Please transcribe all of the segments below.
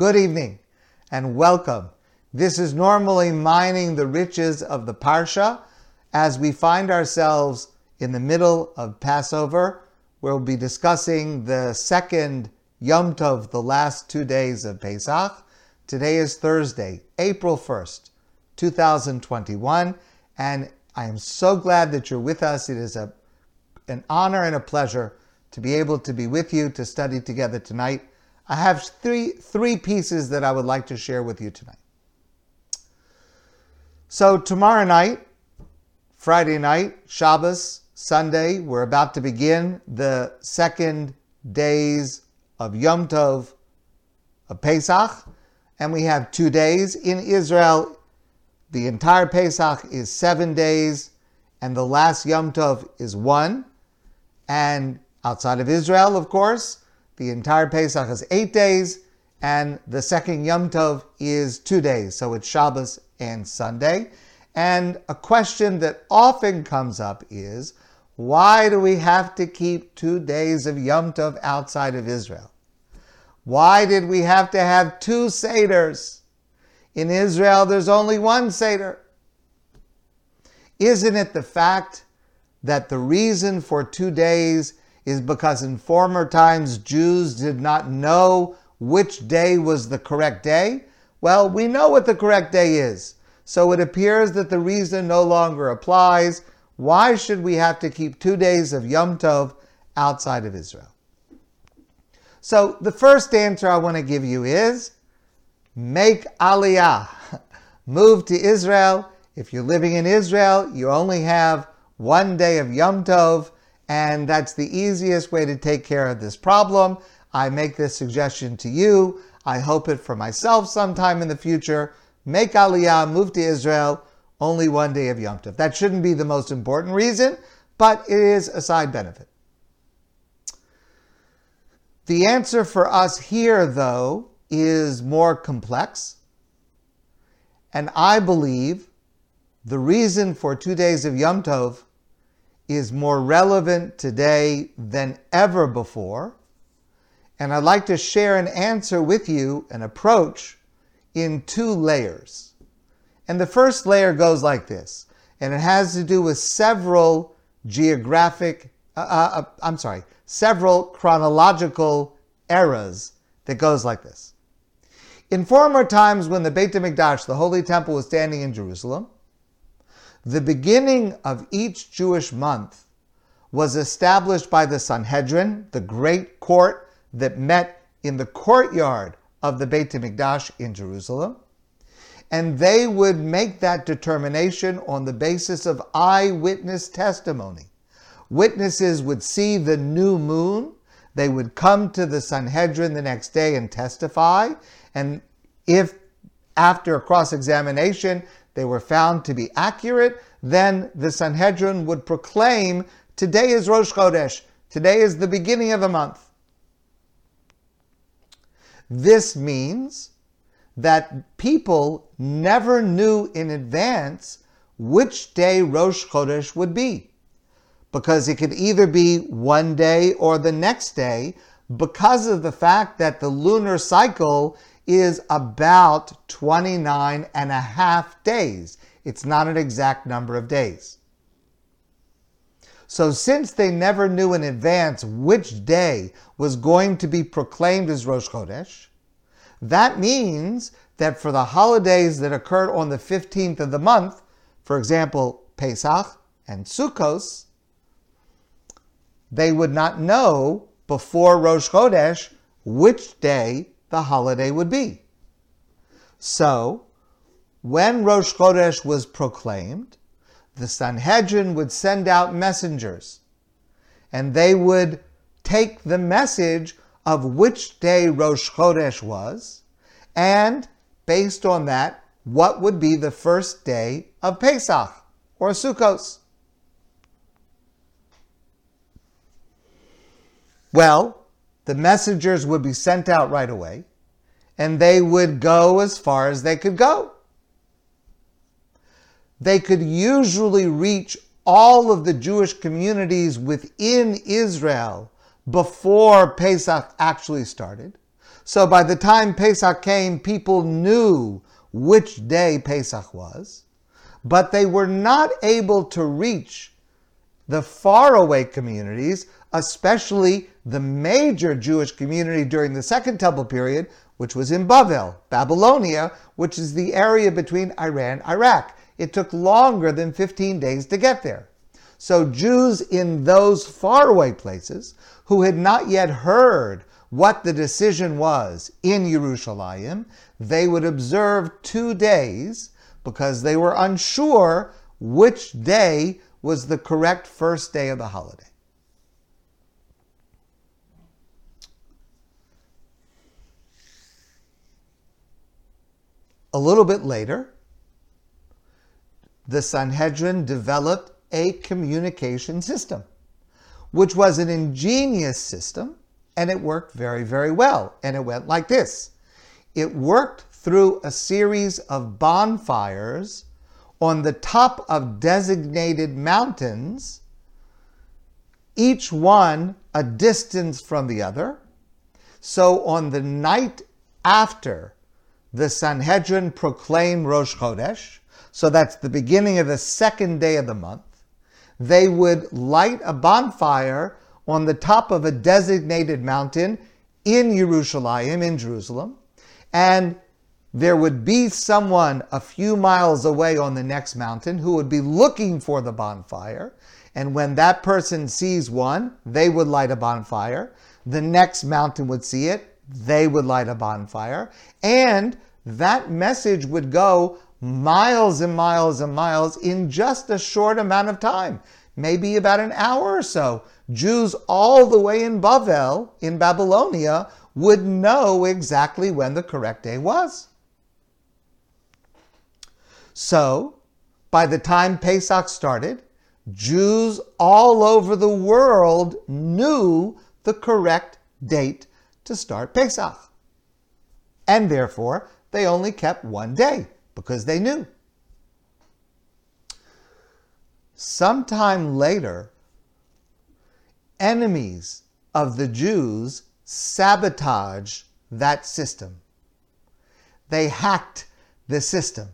Good evening and welcome. This is normally mining the riches of the Parsha as we find ourselves in the middle of Passover. We'll be discussing the second Yom Tov, the last two days of Pesach. Today is Thursday, April 1st, 2021, and I am so glad that you're with us. It is a, an honor and a pleasure to be able to be with you to study together tonight. I have three, three pieces that I would like to share with you tonight. So, tomorrow night, Friday night, Shabbos, Sunday, we're about to begin the second days of Yom Tov, of Pesach, and we have two days. In Israel, the entire Pesach is seven days, and the last Yom Tov is one. And Outside of Israel, of course, the entire Pesach is eight days, and the second Yom Tov is two days. So it's Shabbos and Sunday. And a question that often comes up is why do we have to keep two days of Yom Tov outside of Israel? Why did we have to have two Seders? In Israel, there's only one Seder. Isn't it the fact that the reason for two days is because in former times Jews did not know which day was the correct day? Well, we know what the correct day is. So it appears that the reason no longer applies. Why should we have to keep two days of Yom Tov outside of Israel? So the first answer I want to give you is make aliyah. Move to Israel. If you're living in Israel, you only have one day of Yom Tov and that's the easiest way to take care of this problem. I make this suggestion to you. I hope it for myself sometime in the future. Make Aliyah, move to Israel, only one day of Yom Tov. That shouldn't be the most important reason, but it is a side benefit. The answer for us here, though, is more complex. And I believe the reason for two days of Yom Tov is more relevant today than ever before. And I'd like to share an answer with you, an approach, in two layers. And the first layer goes like this, and it has to do with several geographic, uh, uh, uh I'm sorry, several chronological eras that goes like this. In former times, when the Beit HaMikdash, the Holy Temple, was standing in Jerusalem, the beginning of each Jewish month was established by the Sanhedrin, the great court that met in the courtyard of the Beit HaMikdash in Jerusalem. And they would make that determination on the basis of eyewitness testimony. Witnesses would see the new moon. They would come to the Sanhedrin the next day and testify. And if after cross examination they were found to be accurate, then the Sanhedrin would proclaim today is Rosh Chodesh, today is the beginning of the month. This means that people never knew in advance which day Rosh Chodesh would be, because it could either be one day or the next day, because of the fact that the lunar cycle is about 29 and a half days. It's not an exact number of days. So, since they never knew in advance which day was going to be proclaimed as Rosh Chodesh, that means that for the holidays that occurred on the 15th of the month, for example, Pesach and Sukkos, they would not know before Rosh Chodesh which day the holiday would be. So, when Rosh Chodesh was proclaimed, the Sanhedrin would send out messengers, and they would take the message of which day Rosh Chodesh was, and based on that, what would be the first day of Pesach or Sukkos. Well, the messengers would be sent out right away, and they would go as far as they could go. They could usually reach all of the Jewish communities within Israel before Pesach actually started. So by the time Pesach came, people knew which day Pesach was, but they were not able to reach the faraway communities, especially the major Jewish community during the Second Temple period, which was in Bavel, Babylonia, which is the area between Iran and Iraq. It took longer than 15 days to get there. So Jews in those faraway places who had not yet heard what the decision was in Yerushalayim, they would observe two days because they were unsure which day was the correct first day of the holiday. A little bit later, the Sanhedrin developed a communication system, which was an ingenious system and it worked very, very well. And it went like this it worked through a series of bonfires on the top of designated mountains, each one a distance from the other. So on the night after the Sanhedrin proclaimed Rosh Chodesh, so that's the beginning of the second day of the month, they would light a bonfire on the top of a designated mountain in Jerusalem, in Jerusalem, and there would be someone a few miles away on the next mountain who would be looking for the bonfire. And when that person sees one, they would light a bonfire. The next mountain would see it, they would light a bonfire. And that message would go miles and miles and miles in just a short amount of time, maybe about an hour or so. Jews all the way in Bavel, in Babylonia, would know exactly when the correct day was. So, by the time Pesach started, Jews all over the world knew the correct date to start Pesach. And therefore, they only kept one day because they knew. Sometime later, enemies of the Jews sabotaged that system. They hacked the system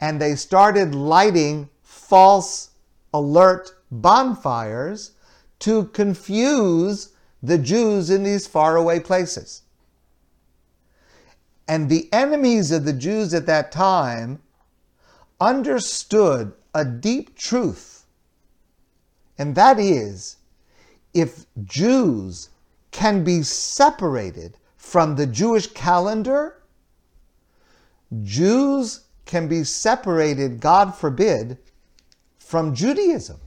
and they started lighting false alert bonfires to confuse the Jews in these faraway places. And the enemies of the Jews at that time understood a deep truth, and that is if Jews can be separated from the Jewish calendar, Jews can be separated, God forbid, from Judaism.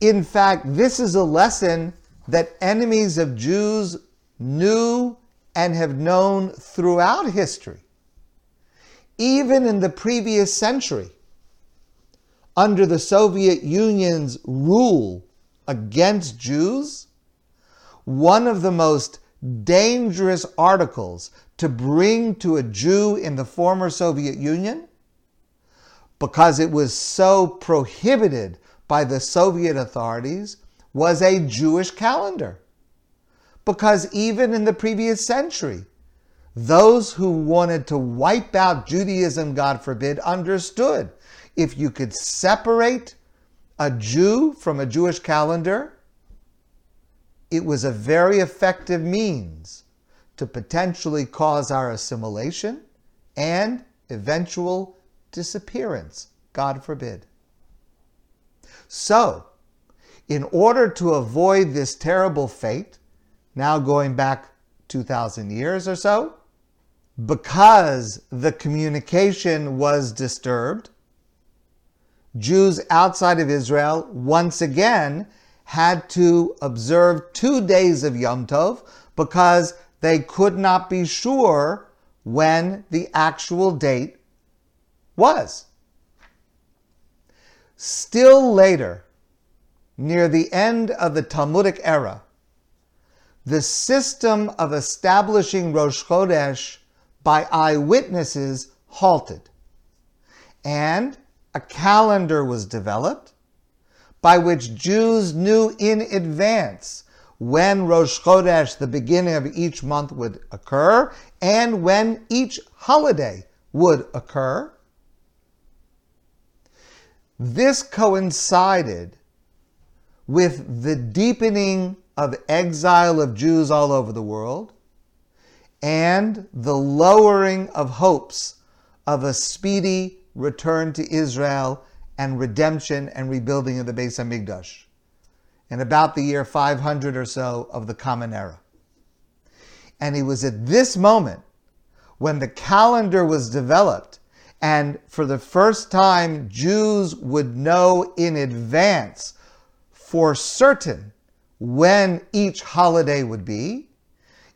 In fact, this is a lesson that enemies of Jews knew and have known throughout history. Even in the previous century, under the Soviet Union's rule against Jews, one of the most dangerous articles to bring to a Jew in the former Soviet Union because it was so prohibited by the Soviet authorities was a Jewish calendar. Because even in the previous century, those who wanted to wipe out Judaism, God forbid, understood if you could separate a Jew from a Jewish calendar, it was a very effective means to potentially cause our assimilation and eventual disappearance, God forbid. So, in order to avoid this terrible fate, now going back 2,000 years or so, because the communication was disturbed, Jews outside of Israel once again had to observe two days of Yom Tov because they could not be sure when the actual date was. Still later, near the end of the Talmudic era, the system of establishing Rosh Chodesh by eyewitnesses halted. And a calendar was developed by which Jews knew in advance when Rosh Chodesh, the beginning of each month, would occur, and when each holiday would occur. This coincided with the deepening of exile of Jews all over the world and the lowering of hopes of a speedy return to Israel and redemption and rebuilding of the Beis Hamikdash in about the year 500 or so of the Common Era. And it was at this moment when the calendar was developed and for the first time Jews would know in advance for certain when each holiday would be.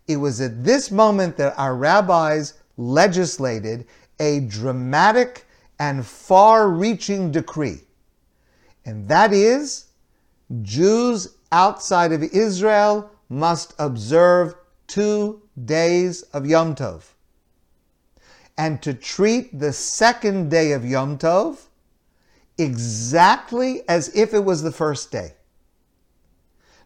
It was at this moment that our rabbis legislated a dramatic and far reaching decree. And that is, Jews outside of Israel must observe two days of Yom Tov. And to treat the second day of Yom Tov exactly as if it was the first day.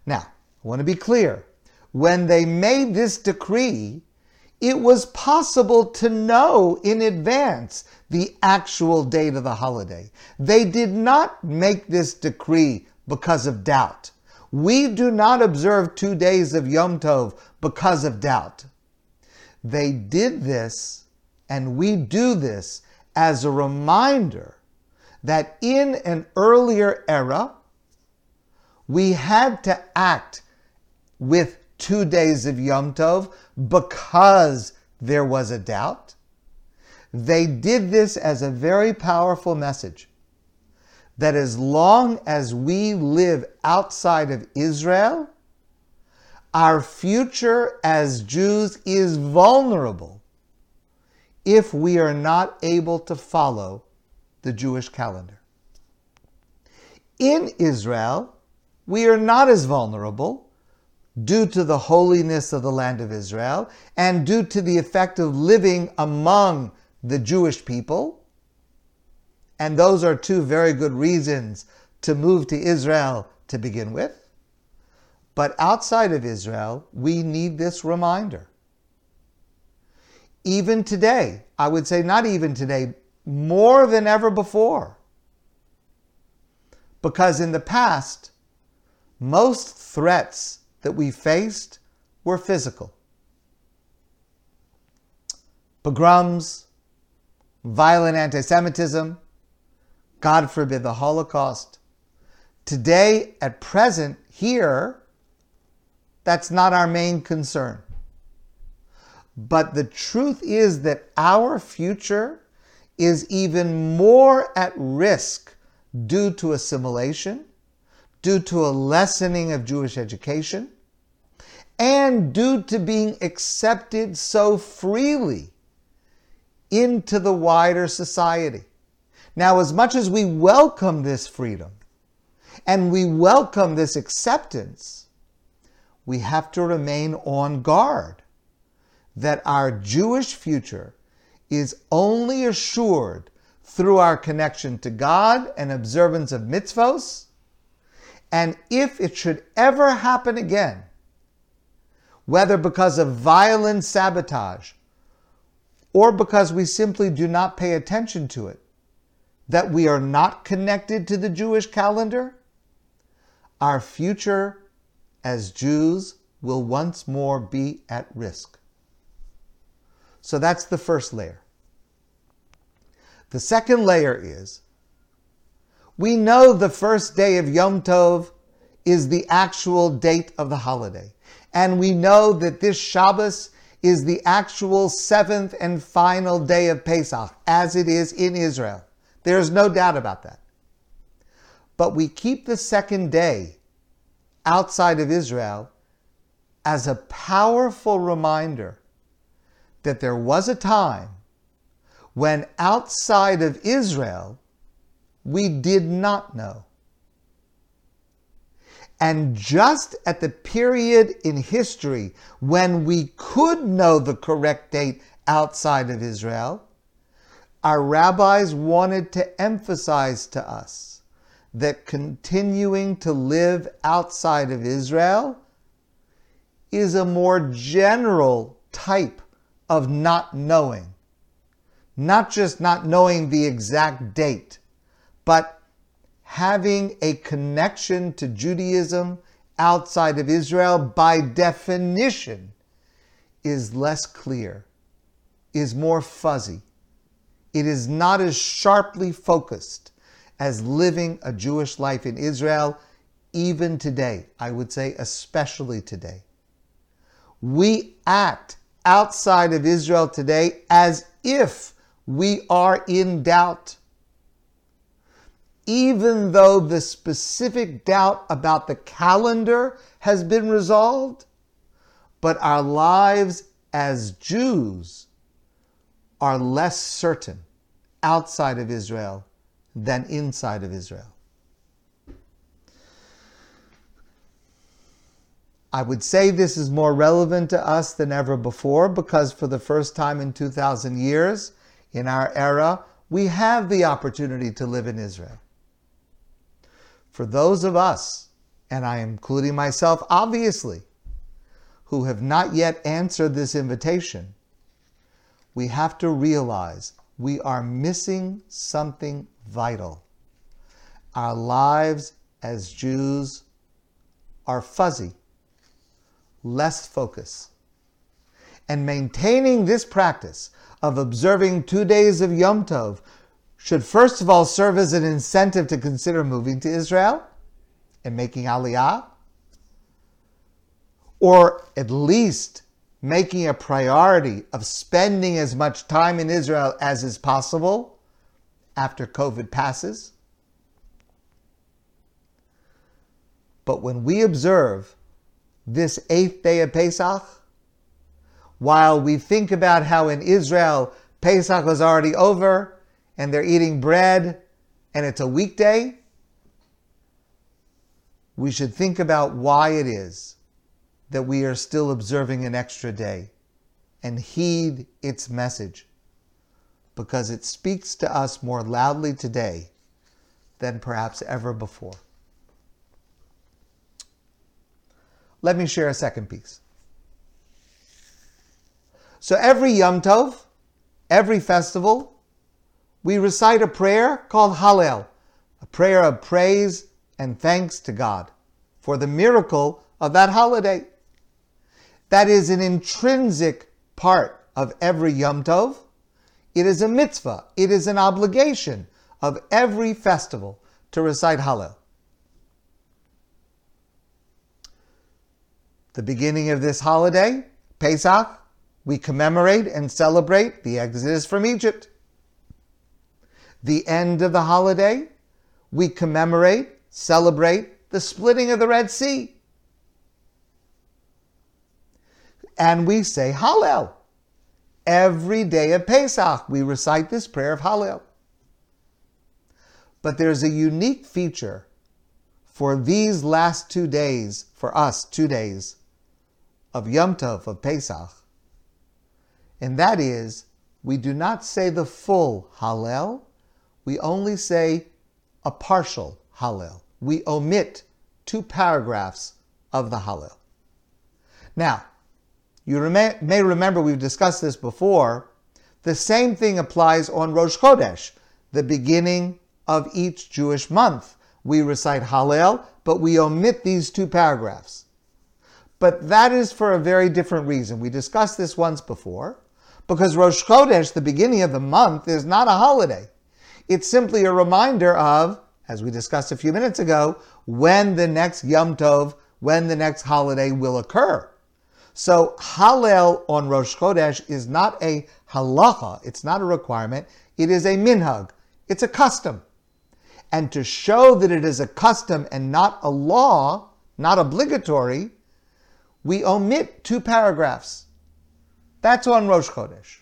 Now, I want to be clear. When they made this decree, it was possible to know in advance the actual date of the holiday. They did not make this decree because of doubt. We do not observe two days of Yom Tov because of doubt. They did this, and we do this as a reminder that in an earlier era, we had to act with two days of Yom Tov because there was a doubt. They did this as a very powerful message that as long as we live outside of Israel, our future as Jews is vulnerable if we are not able to follow the Jewish calendar. In Israel, we are not as vulnerable due to the holiness of the land of Israel and due to the effect of living among the Jewish people. And those are two very good reasons to move to Israel to begin with. But outside of Israel, we need this reminder. Even today, I would say not even today, more than ever before. Because in the past, most threats that we faced were physical pogroms, violent anti Semitism, God forbid the Holocaust. Today, at present, here, that's not our main concern. But the truth is that our future is even more at risk due to assimilation due to a lessening of Jewish education, and due to being accepted so freely into the wider society. Now, as much as we welcome this freedom and we welcome this acceptance, we have to remain on guard that our Jewish future is only assured through our connection to God and observance of mitzvos and if it should ever happen again, whether because of violent sabotage or because we simply do not pay attention to it, that we are not connected to the Jewish calendar, our future as Jews will once more be at risk. So that's the first layer. The second layer is we know the first day of Yom Tov is the actual date of the holiday. And we know that this Shabbos is the actual seventh and final day of Pesach, as it is in Israel. There's no doubt about that. But we keep the second day outside of Israel as a powerful reminder that there was a time when outside of Israel, we did not know. And just at the period in history when we could know the correct date outside of Israel, our rabbis wanted to emphasize to us that continuing to live outside of Israel is a more general type of not knowing. Not just not knowing the exact date, but having a connection to Judaism outside of Israel by definition is less clear, is more fuzzy. It is not as sharply focused as living a Jewish life in Israel, even today. I would say, especially today. We act outside of Israel today as if we are in doubt. Even though the specific doubt about the calendar has been resolved, but our lives as Jews are less certain outside of Israel than inside of Israel. I would say this is more relevant to us than ever before because for the first time in 2,000 years in our era, we have the opportunity to live in Israel. For those of us, and I am including myself obviously, who have not yet answered this invitation, we have to realize we are missing something vital. Our lives as Jews are fuzzy less focus. And maintaining this practice of observing two days of Yom Tov should first of all serve as an incentive to consider moving to Israel and making Aliyah, or at least making a priority of spending as much time in Israel as is possible after COVID passes. But when we observe this eighth day of Pesach, while we think about how in Israel Pesach was already over and they're eating bread and it's a weekday, we should think about why it is that we are still observing an extra day and heed its message because it speaks to us more loudly today than perhaps ever before. Let me share a second piece. So every Yom Tov, every festival, we recite a prayer called Hallel, a prayer of praise and thanks to God for the miracle of that holiday. That is an intrinsic part of every Yom Tov. It is a mitzvah, it is an obligation of every festival to recite Hallel. The beginning of this holiday, Pesach, we commemorate and celebrate the exodus from Egypt. The end of the holiday, we commemorate, celebrate the splitting of the Red Sea. And we say Hallel. Every day of Pesach, we recite this prayer of Hallel. But there's a unique feature for these last two days, for us, two days of Yom Tov, of Pesach, and that is we do not say the full Hallel, we only say a partial Hallel. We omit two paragraphs of the Hallel. Now, you may remember we've discussed this before. The same thing applies on Rosh Chodesh, the beginning of each Jewish month. We recite Hallel, but we omit these two paragraphs. But that is for a very different reason. We discussed this once before. Because Rosh Chodesh, the beginning of the month, is not a holiday. It's simply a reminder of, as we discussed a few minutes ago, when the next Yom Tov, when the next holiday will occur. So Hallel on Rosh Chodesh is not a halacha, it's not a requirement, it is a minhag, it's a custom. And to show that it is a custom and not a law, not obligatory, we omit two paragraphs. That's on Rosh Chodesh.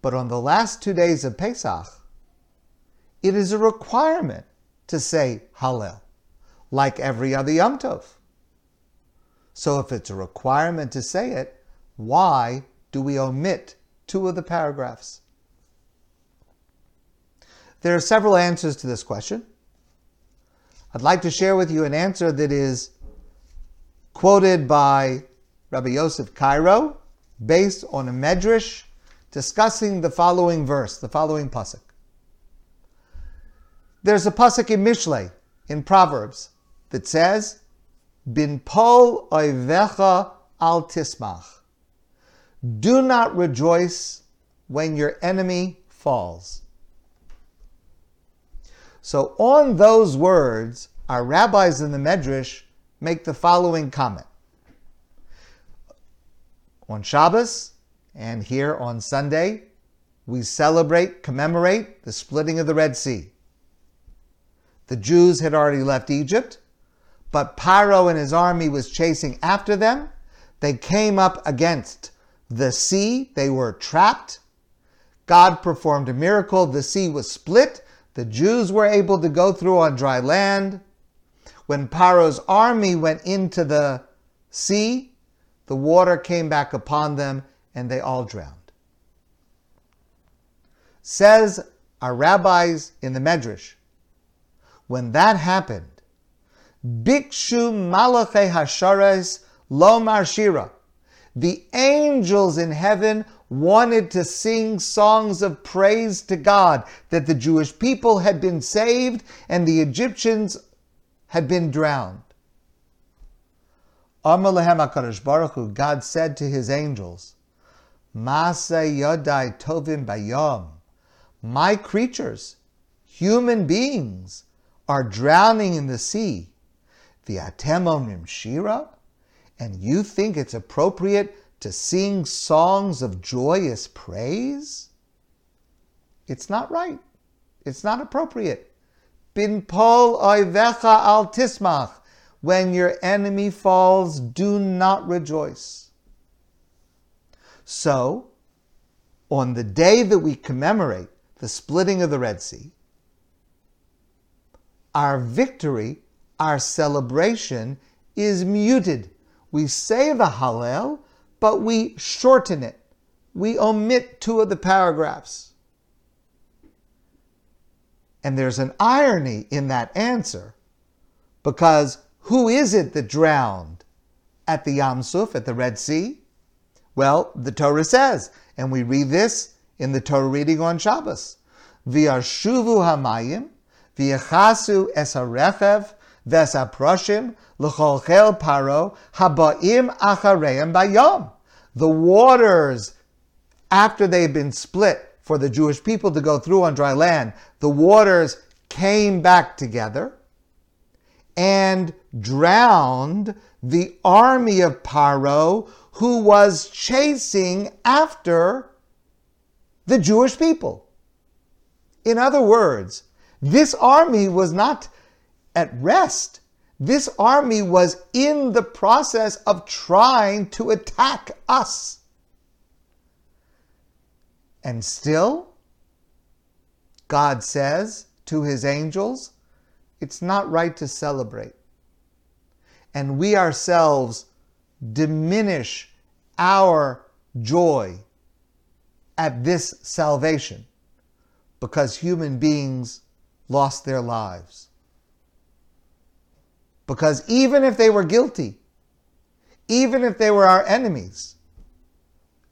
But on the last two days of Pesach, it is a requirement to say Hallel, like every other Yom Tov. So if it's a requirement to say it, why do we omit two of the paragraphs? There are several answers to this question. I'd like to share with you an answer that is quoted by Rabbi Yosef Karo, based on a medrash discussing the following verse, the following pasuk. There's a pasuk in Mishlei, in Proverbs, that says, Bin pol oivecha al tismach. Do not rejoice when your enemy falls. So on those words, our rabbis in the Medrash make the following comment. On Shabbos and here on Sunday, we celebrate, commemorate the splitting of the Red Sea. The Jews had already left Egypt, but Paro and his army was chasing after them. They came up against the sea. They were trapped. God performed a miracle. The sea was split. The Jews were able to go through on dry land. When Paro's army went into the sea, the water came back upon them and they all drowned. Says our rabbis in the Medrash, when that happened, Bikshu Malache Hashares Lomar Shira. The angels in heaven wanted to sing songs of praise to God that the Jewish people had been saved and the Egyptians had been drowned. Amalehem HaKadosh Baruch Hu, God said to his angels, Masa Yodai Tovim Bayom, my creatures, human beings, are drowning in the sea. V'atem omrim shira, and you think it's appropriate to sing songs of joyous praise? It's not right. It's not appropriate. Bin pol oivecha al tismach. When your enemy falls, do not rejoice. So, on the day that we commemorate the splitting of the Red Sea, our victory, our celebration is muted. We say the Hallel, but we shorten it. We omit two of the paragraphs. And there's an irony in that answer because who is it that drowned at the Yam Suf, at the Red Sea? Well, the Torah says, and we read this in the Torah reading on Shabbos. V'yashuvu hamayim V'yechasu es harechev ves haproshim l'cholchel paro habaim achareim bayom. The waters, after they've been split for the Jewish people to go through on dry land, the waters came back together and drowned the army of Paro who was chasing after the Jewish people. In other words, this army was not at rest. This army was in the process of trying to attack us. And still, God says to his angels, it's not right to celebrate. And we ourselves diminish our joy at this salvation because human beings lost their lives. Because even if they were guilty, even if they were our enemies,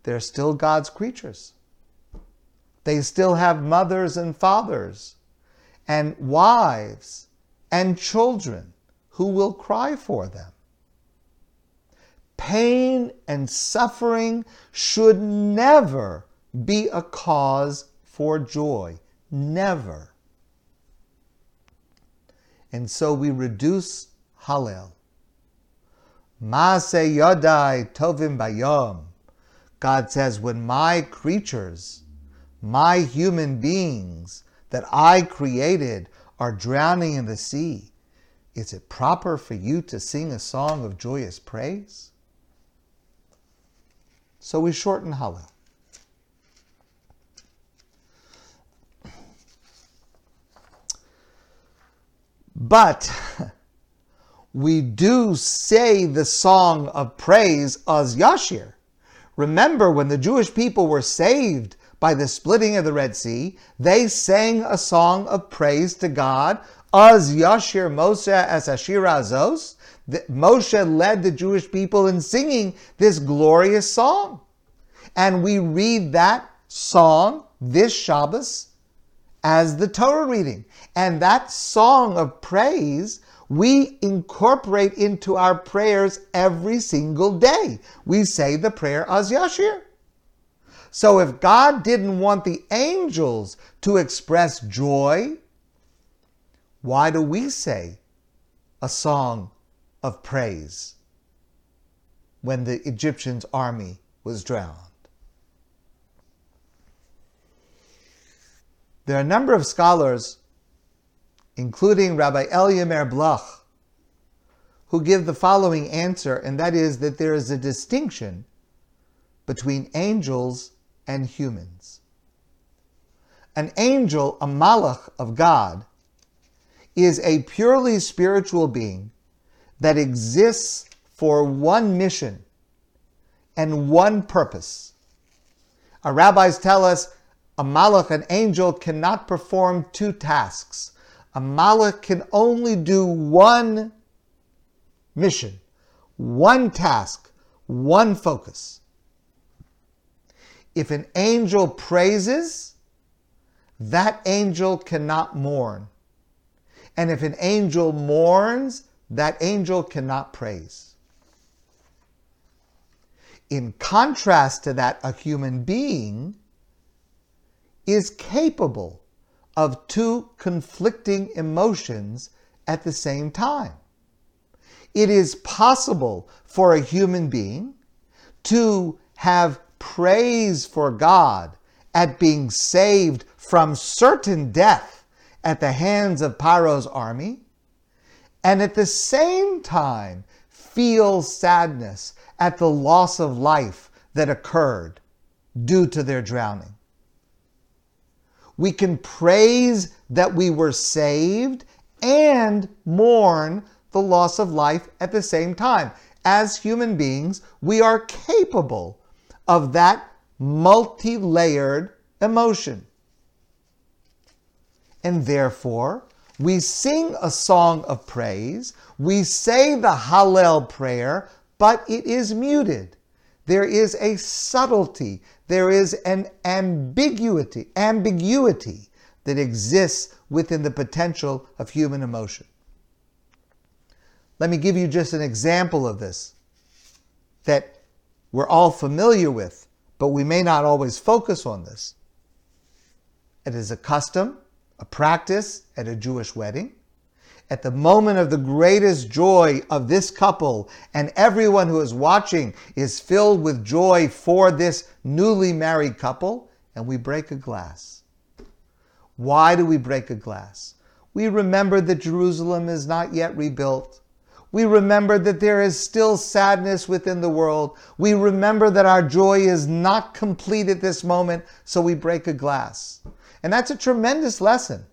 they're still God's creatures. They still have mothers and fathers, and wives and children who will cry for them. Pain and suffering should never be a cause for joy. Never. And so we reduce Hallel. Maase Yodai Tovim Bayom. God says, when my creatures, my human beings that I created are drowning in the sea, is it proper for you to sing a song of joyous praise? So we shorten Hallel. But we do say the song of praise Az Yashir. Remember when the Jewish people were saved by the splitting of the Red Sea, they sang a song of praise to God, Az Yashir Moshe as Ashira Azos. Moshe led the Jewish people in singing this glorious song. And we read that song this Shabbos as the Torah reading. And that song of praise we incorporate into our prayers every single day. We say the prayer Az Yashir. So if God didn't want the angels to express joy, why do we say a song of praise when the Egyptians' army was drowned? There are a number of scholars, including Rabbi Elia Meir Bloch, who give the following answer, and that is that there is a distinction between angels and humans. An angel, a malach of God, is a purely spiritual being that exists for one mission and one purpose. Our rabbis tell us a malach, an angel, cannot perform two tasks. A malach can only do one mission, one task, one focus. If an angel praises, that angel cannot mourn. And if an angel mourns, that angel cannot praise. In contrast to that, a human being is capable of two conflicting emotions at the same time. It is possible for a human being to have praise for God at being saved from certain death at the hands of Paro's army, and at the same time feel sadness at the loss of life that occurred due to their drowning. We can praise that we were saved and mourn the loss of life at the same time. As human beings, we are capable of that multi layered emotion. And therefore, we sing a song of praise, we say the Hallel prayer, but it is muted. There is a subtlety, there is an ambiguity, ambiguity that exists within the potential of human emotion. Let me give you just an example of this that we're all familiar with, but we may not always focus on this. It is a custom, a practice at a Jewish wedding. At the moment of the greatest joy of this couple, and everyone who is watching is filled with joy for this newly married couple, and we break a glass. Why do we break a glass? We remember that Jerusalem is not yet rebuilt. We remember that there is still sadness within the world. We remember that our joy is not complete at this moment, so we break a glass. And that's a tremendous lesson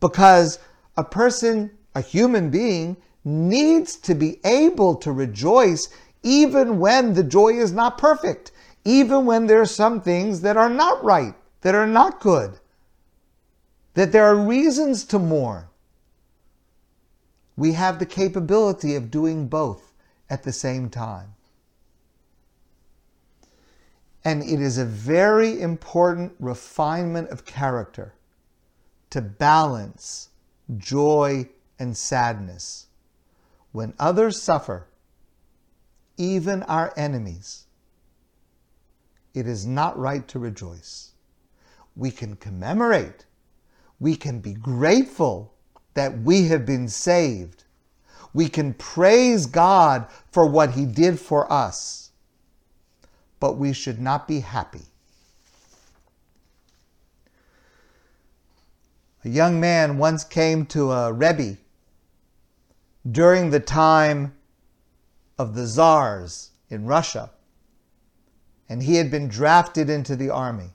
because a person, a human being, needs to be able to rejoice even when the joy is not perfect, even when there are some things that are not right, that are not good, that there are reasons to mourn we have the capability of doing both at the same time. And it is a very important refinement of character to balance joy and sadness. When others suffer, even our enemies, it is not right to rejoice. We can commemorate, we can be grateful that we have been saved. We can praise God for what He did for us, but we should not be happy. A young man once came to a Rebbe during the time of the czars in Russia, and he had been drafted into the army.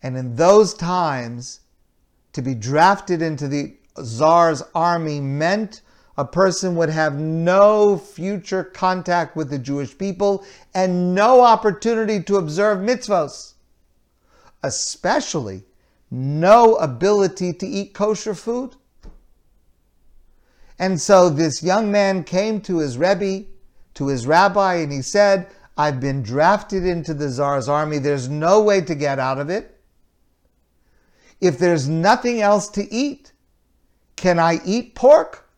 And in those times, to be drafted into the Tsar's army meant a person would have no future contact with the Jewish people and no opportunity to observe mitzvos, especially no ability to eat kosher food. And so this young man came to his Rebbe, to his rabbi, and he said, I've been drafted into the Tsar's army. There's no way to get out of it. If there's nothing else to eat, can I eat pork?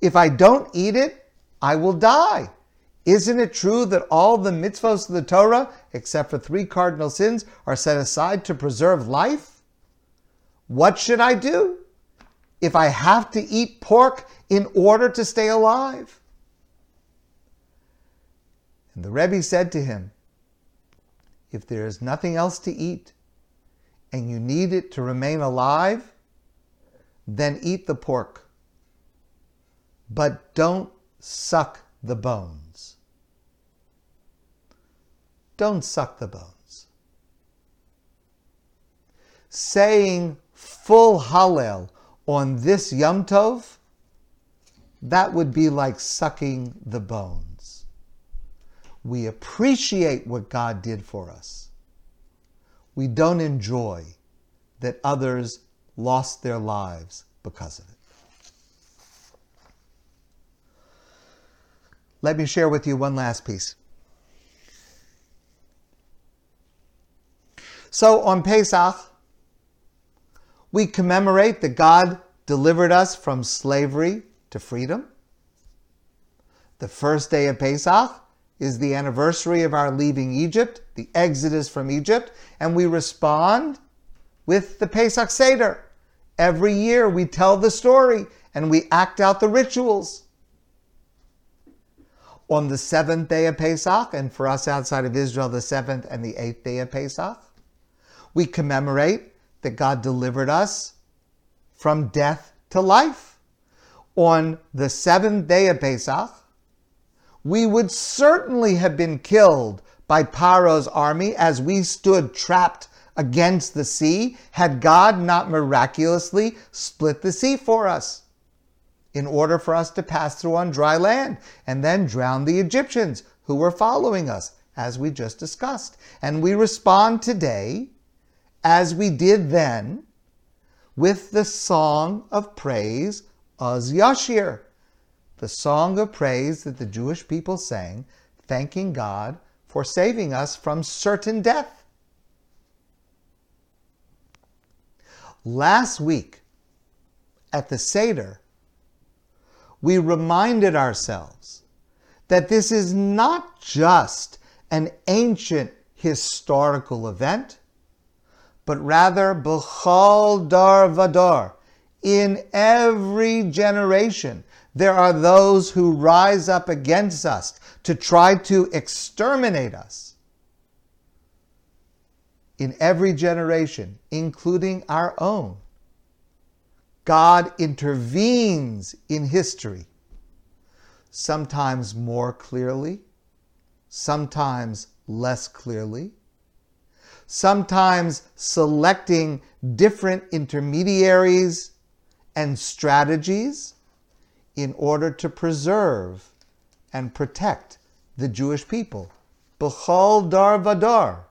If I don't eat it, I will die. Isn't it true that all the mitzvahs of the Torah, except for three cardinal sins, are set aside to preserve life? What should I do if I have to eat pork in order to stay alive? And the Rebbe said to him, If there is nothing else to eat, and you need it to remain alive, then eat the pork. But don't suck the bones. Don't suck the bones. Saying full Hallel on this Yom Tov, that would be like sucking the bones. We appreciate what God did for us we don't enjoy that others lost their lives because of it. Let me share with you one last piece. So on Pesach, we commemorate that God delivered us from slavery to freedom. The first day of Pesach is the anniversary of our leaving Egypt, the exodus from Egypt, and we respond with the Pesach Seder. Every year we tell the story and we act out the rituals. On the seventh day of Pesach, and for us outside of Israel, the seventh and the eighth day of Pesach, we commemorate that God delivered us from death to life. On the seventh day of Pesach, we would certainly have been killed by Paro's army as we stood trapped against the sea had God not miraculously split the sea for us in order for us to pass through on dry land and then drown the Egyptians who were following us, as we just discussed. And we respond today, as we did then, with the song of praise, Az Yashir the song of praise that the Jewish people sang, thanking God for saving us from certain death. Last week at the Seder, we reminded ourselves that this is not just an ancient historical event, but rather B'chol Dar Vadar, in every generation there are those who rise up against us to try to exterminate us. In every generation, including our own, God intervenes in history, sometimes more clearly, sometimes less clearly, sometimes selecting different intermediaries and strategies in order to preserve and protect the Jewish people. B'chol dar vadar,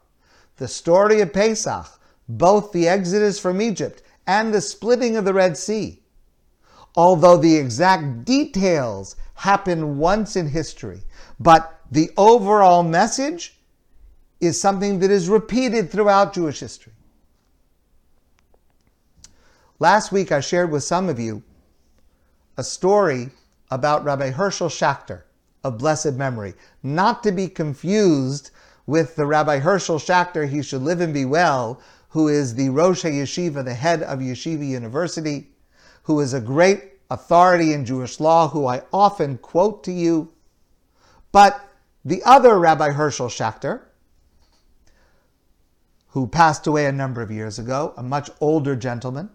the story of Pesach, both the exodus from Egypt and the splitting of the Red Sea. Although the exact details happen once in history, but the overall message is something that is repeated throughout Jewish history. Last week I shared with some of you a story about Rabbi Herschel Schachter of blessed memory, not to be confused with the Rabbi Herschel Schachter, he should live and be well, who is the Rosh Yeshiva, the head of Yeshiva University, who is a great authority in Jewish law, who I often quote to you. But the other Rabbi Herschel Schachter, who passed away a number of years ago, a much older gentleman,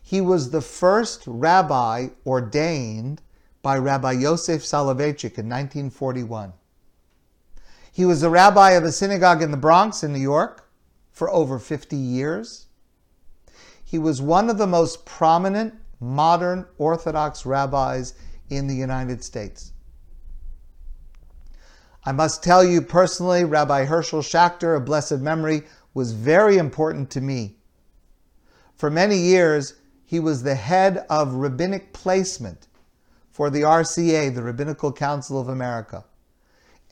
he was the first rabbi ordained by Rabbi Yosef Soloveitchik in 1941. He was a rabbi of a synagogue in the Bronx in New York for over 50 years. He was one of the most prominent modern Orthodox rabbis in the United States. I must tell you personally, Rabbi Herschel Schachter of blessed memory was very important to me. For many years, he was the head of rabbinic placement for the RCA, the Rabbinical Council of America.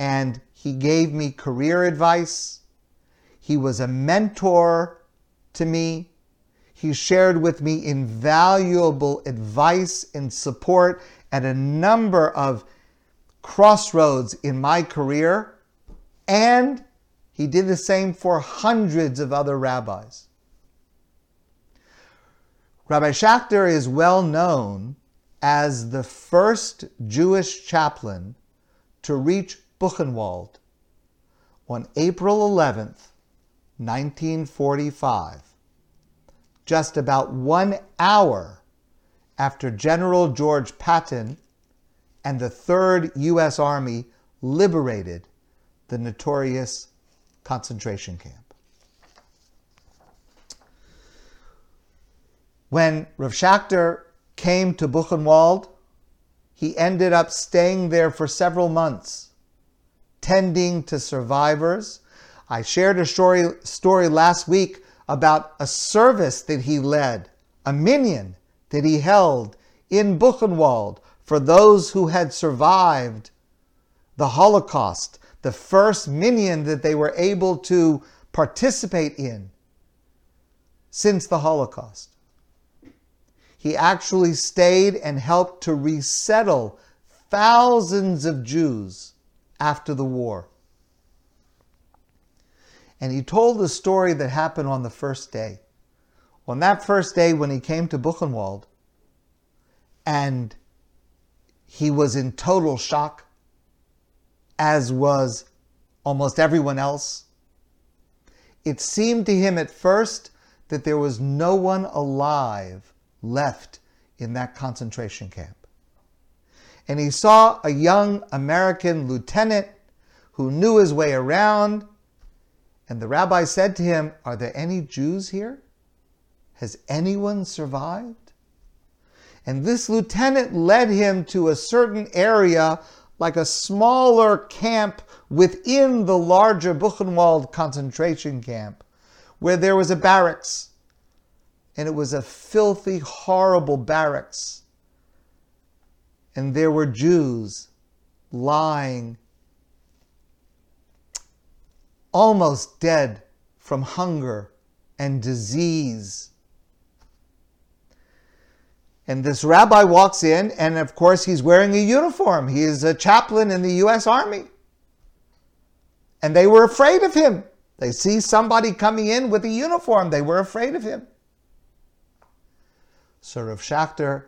And he gave me career advice. He was a mentor to me. He shared with me invaluable advice and support at a number of crossroads in my career. And he did the same for hundreds of other rabbis. Rabbi Schachter is well known as the first Jewish chaplain to reach Buchenwald on April 11th, 1945, just about one hour after General George Patton and the 3rd U.S. Army liberated the notorious concentration camp. When Rav Schachter came to Buchenwald, he ended up staying there for several months, tending to survivors. I shared a story, story last week about a service that he led, a minyan that he held in Buchenwald for those who had survived the Holocaust, the first minyan that they were able to participate in since the Holocaust. He actually stayed and helped to resettle thousands of Jews after the war. And he told the story that happened on the first day. On that first day, when he came to Buchenwald, and he was in total shock, as was almost everyone else. It seemed to him at first that there was no one alive left in that concentration camp. And he saw a young American lieutenant who knew his way around. And the rabbi said to him, Are there any Jews here? Has anyone survived? And this lieutenant led him to a certain area, like a smaller camp within the larger Buchenwald concentration camp, where there was a barracks and it was a filthy, horrible barracks. And there were Jews lying almost dead from hunger and disease. And this rabbi walks in, and of course, he's wearing a uniform. He is a chaplain in the U.S. Army. And they were afraid of him. They see somebody coming in with a uniform, they were afraid of him. So Rav Schachter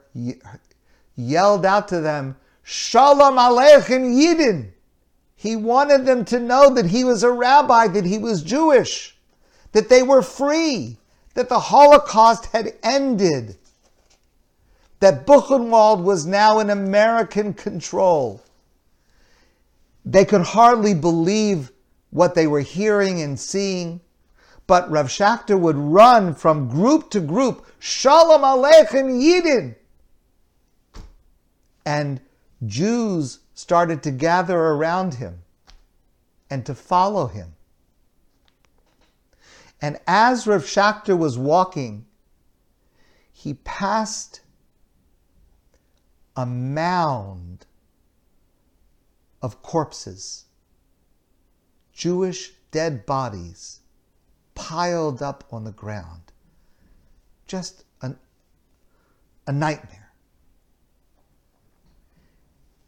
yelled out to them, Shalom Aleichem Yidin. He wanted them to know that he was a rabbi, that he was Jewish, that they were free, that the Holocaust had ended, that Buchenwald was now in American control. They could hardly believe what they were hearing and seeing. But Rav Schachter would run from group to group, Shalom Aleichem Yidin. And Jews started to gather around him and to follow him. And as Rav Schachter was walking, he passed a mound of corpses, Jewish dead bodies piled up on the ground. Just an, a nightmare.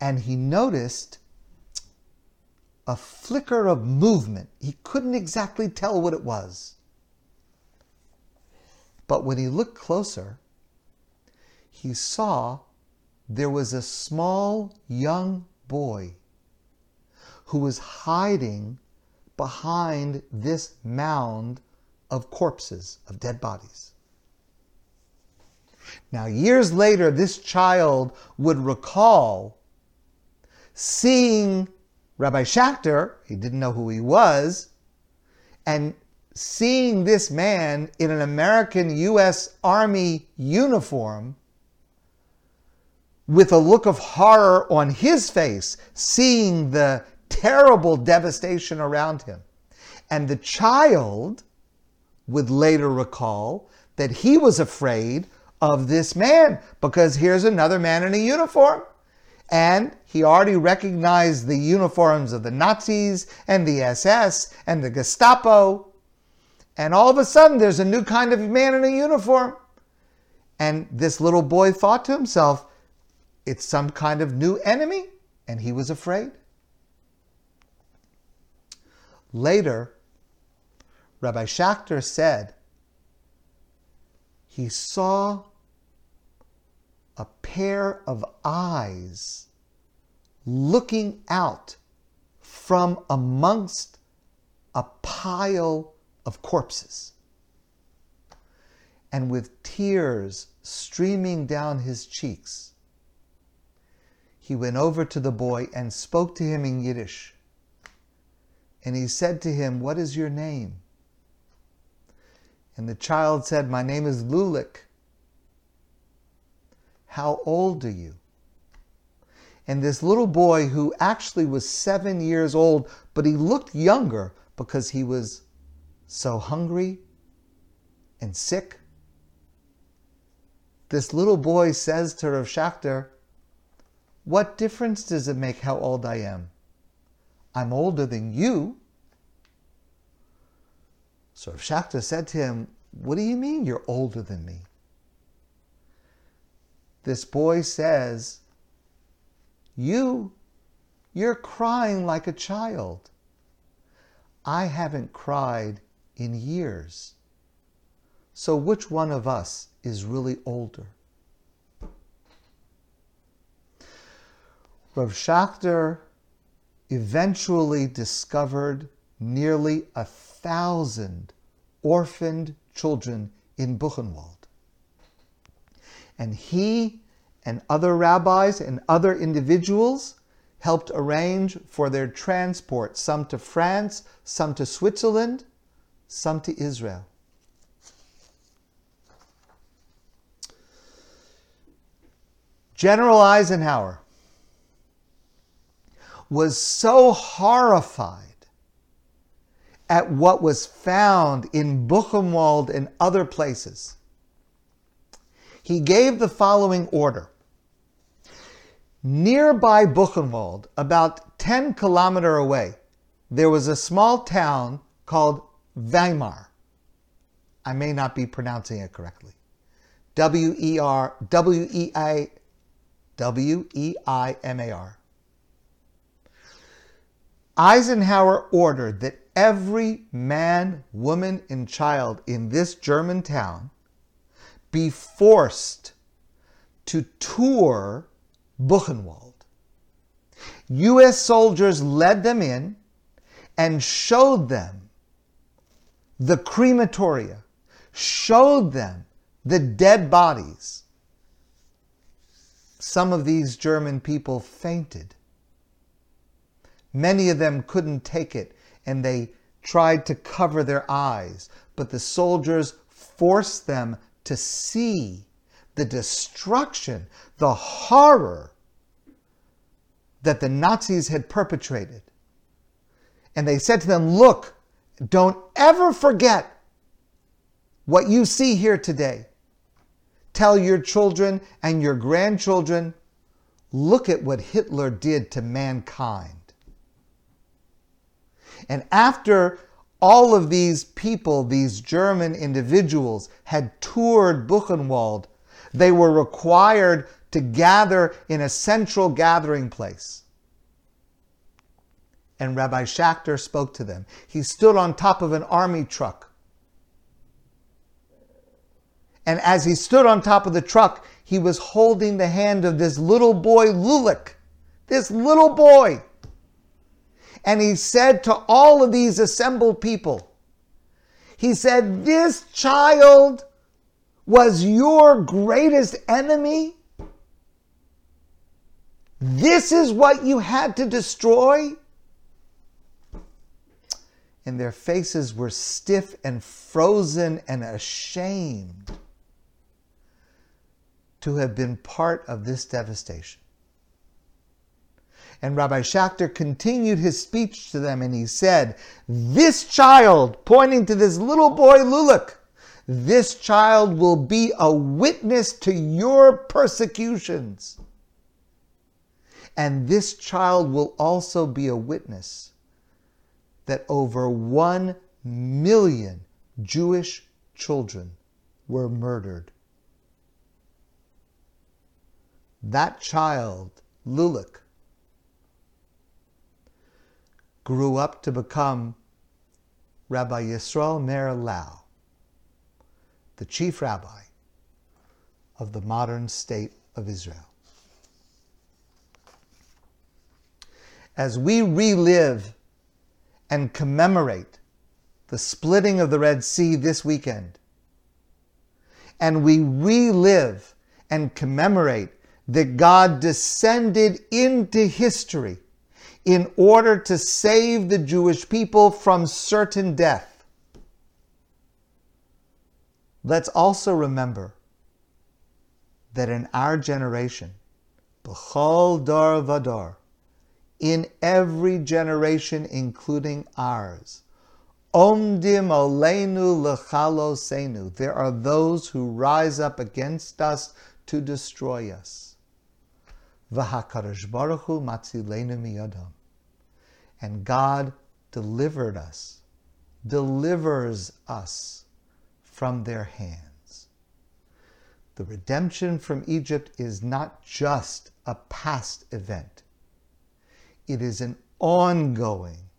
And he noticed a flicker of movement. He couldn't exactly tell what it was. But when he looked closer, he saw there was a small young boy who was hiding behind this mound of corpses, of dead bodies. Now, years later, this child would recall seeing Rabbi Schachter, he didn't know who he was, and seeing this man in an American U.S. Army uniform with a look of horror on his face, seeing the terrible devastation around him. And the child would later recall that he was afraid of this man because here's another man in a uniform. And he already recognized the uniforms of the Nazis and the SS and the Gestapo. And all of a sudden, there's a new kind of man in a uniform. And this little boy thought to himself, it's some kind of new enemy. And he was afraid. Later, Rabbi Schachter said he saw a pair of eyes looking out from amongst a pile of corpses. And with tears streaming down his cheeks, he went over to the boy and spoke to him in Yiddish. And he said to him, What is your name? And the child said, My name is Lulik. How old are you? And this little boy, who actually was seven years old, but he looked younger because he was so hungry and sick. This little boy says to Rav Schachter, What difference does it make how old I am? I'm older than you. So Rav Schachter said to him, What do you mean you're older than me? This boy says, You, you're crying like a child. I haven't cried in years. So which one of us is really older? Rav Schachter eventually discovered nearly a thousand orphaned children in Buchenwald. And he and other rabbis and other individuals helped arrange for their transport, some to France, some to Switzerland, some to Israel. General Eisenhower was so horrified at what was found in Buchenwald and other places he gave the following order. Nearby Buchenwald, about 10 kilometer away, there was a small town called Weimar. I may not be pronouncing it correctly. W E R W E I W E I M A R. Eisenhower ordered that every man, woman, and child in this German town be forced to tour Buchenwald. U.S. soldiers led them in and showed them the crematoria, showed them the dead bodies. Some of these German people fainted. Many of them couldn't take it and they tried to cover their eyes, but the soldiers forced them to see the destruction, the horror that the Nazis had perpetrated. And they said to them, Look, don't ever forget what you see here today. Tell your children and your grandchildren, look at what Hitler did to mankind. And after all of these people, these German individuals, had toured Buchenwald. They were required to gather in a central gathering place. And Rabbi Schachter spoke to them. He stood on top of an army truck. And as he stood on top of the truck, he was holding the hand of this little boy, Lulik. This little boy and he said to all of these assembled people, he said, This child was your greatest enemy. This is what you had to destroy. And their faces were stiff and frozen and ashamed to have been part of this devastation. And Rabbi Schachter continued his speech to them and he said, This child, pointing to this little boy Lulik, this child will be a witness to your persecutions. And this child will also be a witness that over one million Jewish children were murdered. That child, Lulik, grew up to become Rabbi Yisrael Meir Lau, the chief rabbi of the modern state of Israel. As we relive and commemorate the splitting of the Red Sea this weekend, and we relive and commemorate that God descended into history in order to save the Jewish people from certain death. Let's also remember that in our generation, B'chol Dar Vadar, in every generation, including ours, Omdim Aleinu Lechalosenu, there are those who rise up against us to destroy us. V'hakadosh Baruch Hu matzilenu miyadam. And God delivered us, delivers us from their hands. The redemption from Egypt is not just a past event. It is an ongoing,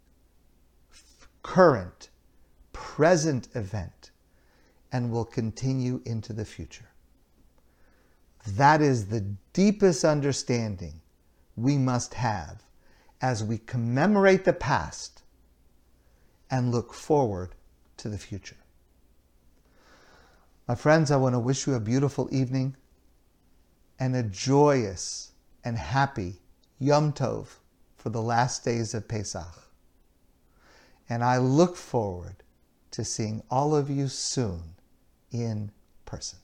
current, present event and will continue into the future. That is the deepest understanding we must have as we commemorate the past and look forward to the future. My friends, I want to wish you a beautiful evening and a joyous and happy Yom Tov for the last days of Pesach. And I look forward to seeing all of you soon in person.